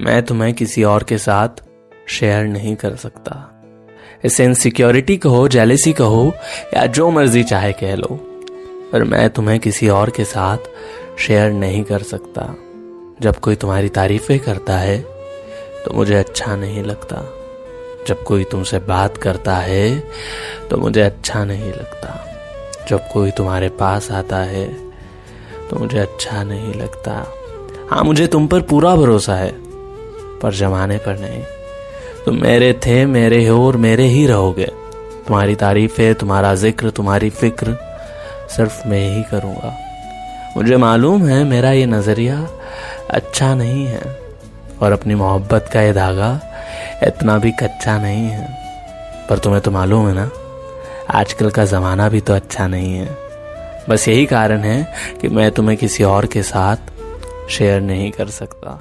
मैं तुम्हें किसी और के साथ शेयर नहीं कर सकता। इसे इनसिक्योरिटी कहो जेलेसी कहो, या जो मर्ज़ी चाहे कह लो, पर मैं तुम्हें किसी और के साथ शेयर नहीं कर सकता। जब कोई तुम्हारी तारीफें करता है तो मुझे अच्छा नहीं लगता। जब कोई तुमसे बात करता है तो मुझे अच्छा नहीं लगता। जब कोई तुम्हारे पास आता है तो मुझे अच्छा नहीं लगता। हाँ मुझे तुम पर पूरा भरोसा है। पर, जमाने पर नहीं। तुम मेरे थे, मेरे हो और मेरे ही रहोगे। तुम्हारी तारीफें तुम्हारा ज़िक्र, तुम्हारी फ़िक्र सिर्फ़ मैं ही करूँगा। मुझे मालूम है, मेरा ये नज़रिया अच्छा नहीं है और अपनी मोहब्बत का ये धागा इतना भी कच्चा नहीं है। पर तुम्हें तो मालूम है ना, आजकल का ज़माना भी तो अच्छा नहीं है। बस यही कारण है कि मैं तुम्हें किसी और के साथ शेयर नहीं कर सकता।